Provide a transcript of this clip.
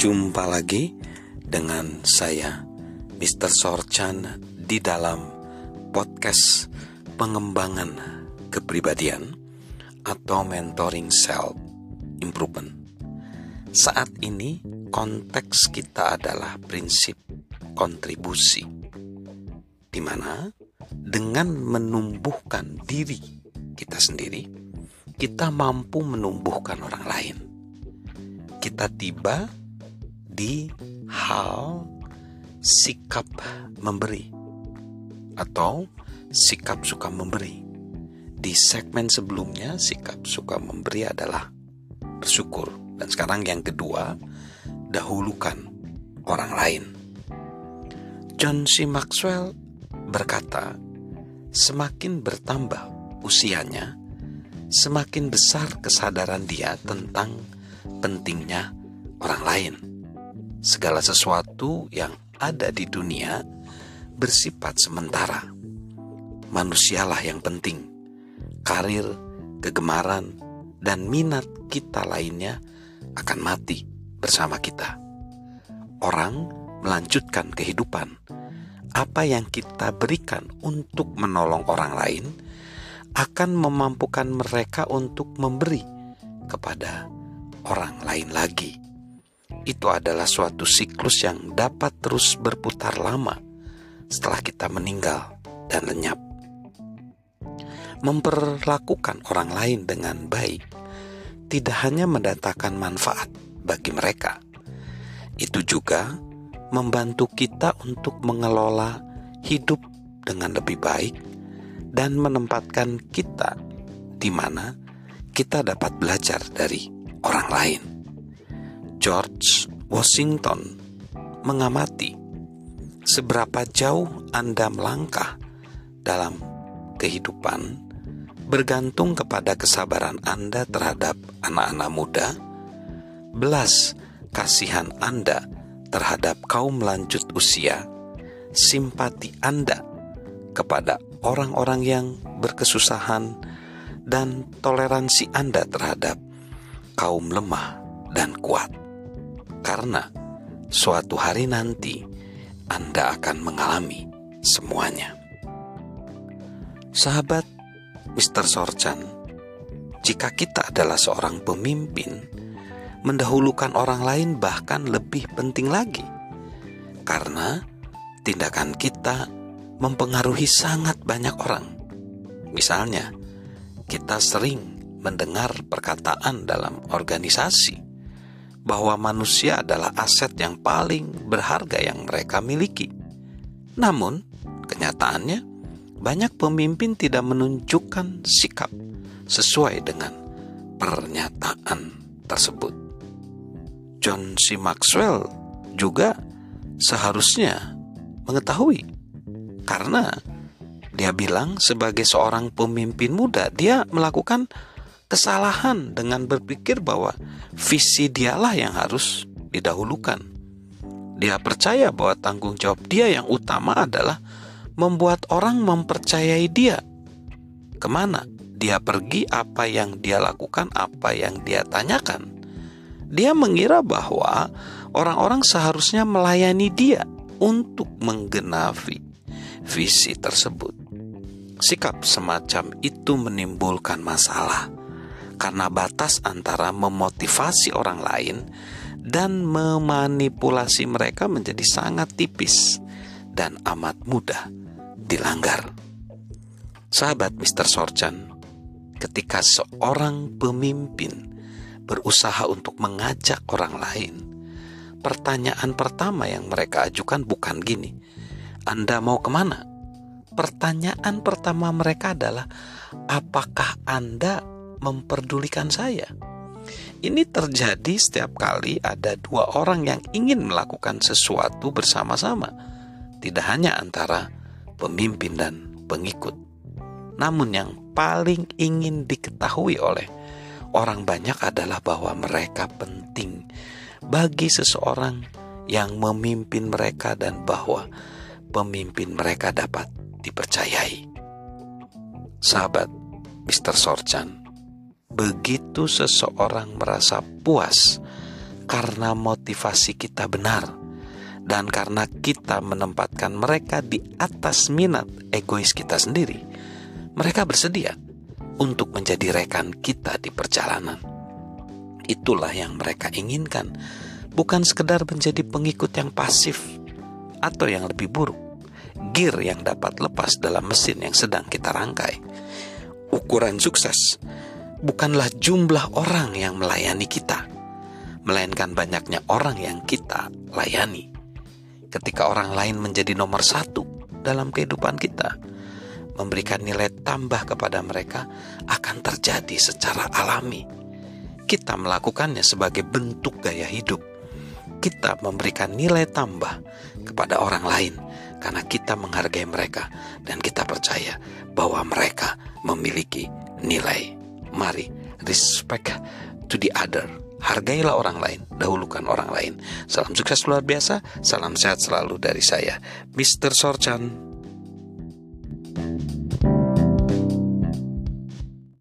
Jumpa lagi dengan saya, Mr. Sorchan, di dalam podcast pengembangan kepribadian atau mentoring self improvement. Saat ini, konteks kita adalah prinsip kontribusi, di mana dengan menumbuhkan diri kita sendiri, kita mampu menumbuhkan orang lain. Kita tiba di hal sikap memberi atau sikap suka memberi. Di segmen sebelumnya, sikap suka memberi adalah bersyukur. Dan sekarang yang kedua, dahulukan orang lain. John C. Maxwell berkata, semakin bertambah usianya, semakin besar kesadaran dia tentang pentingnya orang lain segala sesuatu yang ada di dunia bersifat sementara. Manusialah yang penting. Karir, kegemaran, dan minat kita lainnya akan mati bersama kita. Orang melanjutkan kehidupan. Apa yang kita berikan untuk menolong orang lain akan memampukan mereka untuk memberi kepada orang lain lagi itu adalah suatu siklus yang dapat terus berputar lama setelah kita meninggal dan lenyap. Memperlakukan orang lain dengan baik tidak hanya mendatangkan manfaat bagi mereka, itu juga membantu kita untuk mengelola hidup dengan lebih baik dan menempatkan kita di mana kita dapat belajar dari orang lain. George Washington mengamati seberapa jauh Anda melangkah dalam kehidupan bergantung kepada kesabaran Anda terhadap anak-anak muda, belas kasihan Anda terhadap kaum lanjut usia, simpati Anda kepada orang-orang yang berkesusahan, dan toleransi Anda terhadap kaum lemah dan kuat karena suatu hari nanti Anda akan mengalami semuanya. Sahabat Mr. Sorchan, jika kita adalah seorang pemimpin, mendahulukan orang lain bahkan lebih penting lagi. Karena tindakan kita mempengaruhi sangat banyak orang. Misalnya, kita sering mendengar perkataan dalam organisasi bahwa manusia adalah aset yang paling berharga yang mereka miliki. Namun, kenyataannya banyak pemimpin tidak menunjukkan sikap sesuai dengan pernyataan tersebut. John C. Maxwell juga seharusnya mengetahui karena dia bilang sebagai seorang pemimpin muda dia melakukan kesalahan dengan berpikir bahwa visi dialah yang harus didahulukan. Dia percaya bahwa tanggung jawab dia yang utama adalah membuat orang mempercayai dia. Ke mana dia pergi, apa yang dia lakukan, apa yang dia tanyakan. Dia mengira bahwa orang-orang seharusnya melayani dia untuk menggenapi visi tersebut. Sikap semacam itu menimbulkan masalah karena batas antara memotivasi orang lain dan memanipulasi mereka menjadi sangat tipis dan amat mudah dilanggar. Sahabat Mr. Sorchan, ketika seorang pemimpin berusaha untuk mengajak orang lain, pertanyaan pertama yang mereka ajukan bukan gini, Anda mau ke mana? Pertanyaan pertama mereka adalah, apakah Anda memperdulikan saya. Ini terjadi setiap kali ada dua orang yang ingin melakukan sesuatu bersama-sama, tidak hanya antara pemimpin dan pengikut, namun yang paling ingin diketahui oleh orang banyak adalah bahwa mereka penting bagi seseorang yang memimpin mereka dan bahwa pemimpin mereka dapat dipercayai. Sahabat Mr. Sorchan, begitu seseorang merasa puas karena motivasi kita benar dan karena kita menempatkan mereka di atas minat egois kita sendiri, mereka bersedia untuk menjadi rekan kita di perjalanan. Itulah yang mereka inginkan, bukan sekedar menjadi pengikut yang pasif atau yang lebih buruk, gear yang dapat lepas dalam mesin yang sedang kita rangkai. Ukuran sukses bukanlah jumlah orang yang melayani kita, melainkan banyaknya orang yang kita layani ketika orang lain menjadi nomor satu dalam kehidupan kita, memberikan nilai tambah kepada mereka akan terjadi secara alami. Kita melakukannya sebagai bentuk gaya hidup. Kita memberikan nilai tambah kepada orang lain karena kita menghargai mereka dan kita percaya bahwa mereka memiliki nilai. Mari, respect to the other Hargailah orang lain, dahulukan orang lain. Salam sukses luar biasa, salam sehat selalu dari saya, Mr. Sorchan.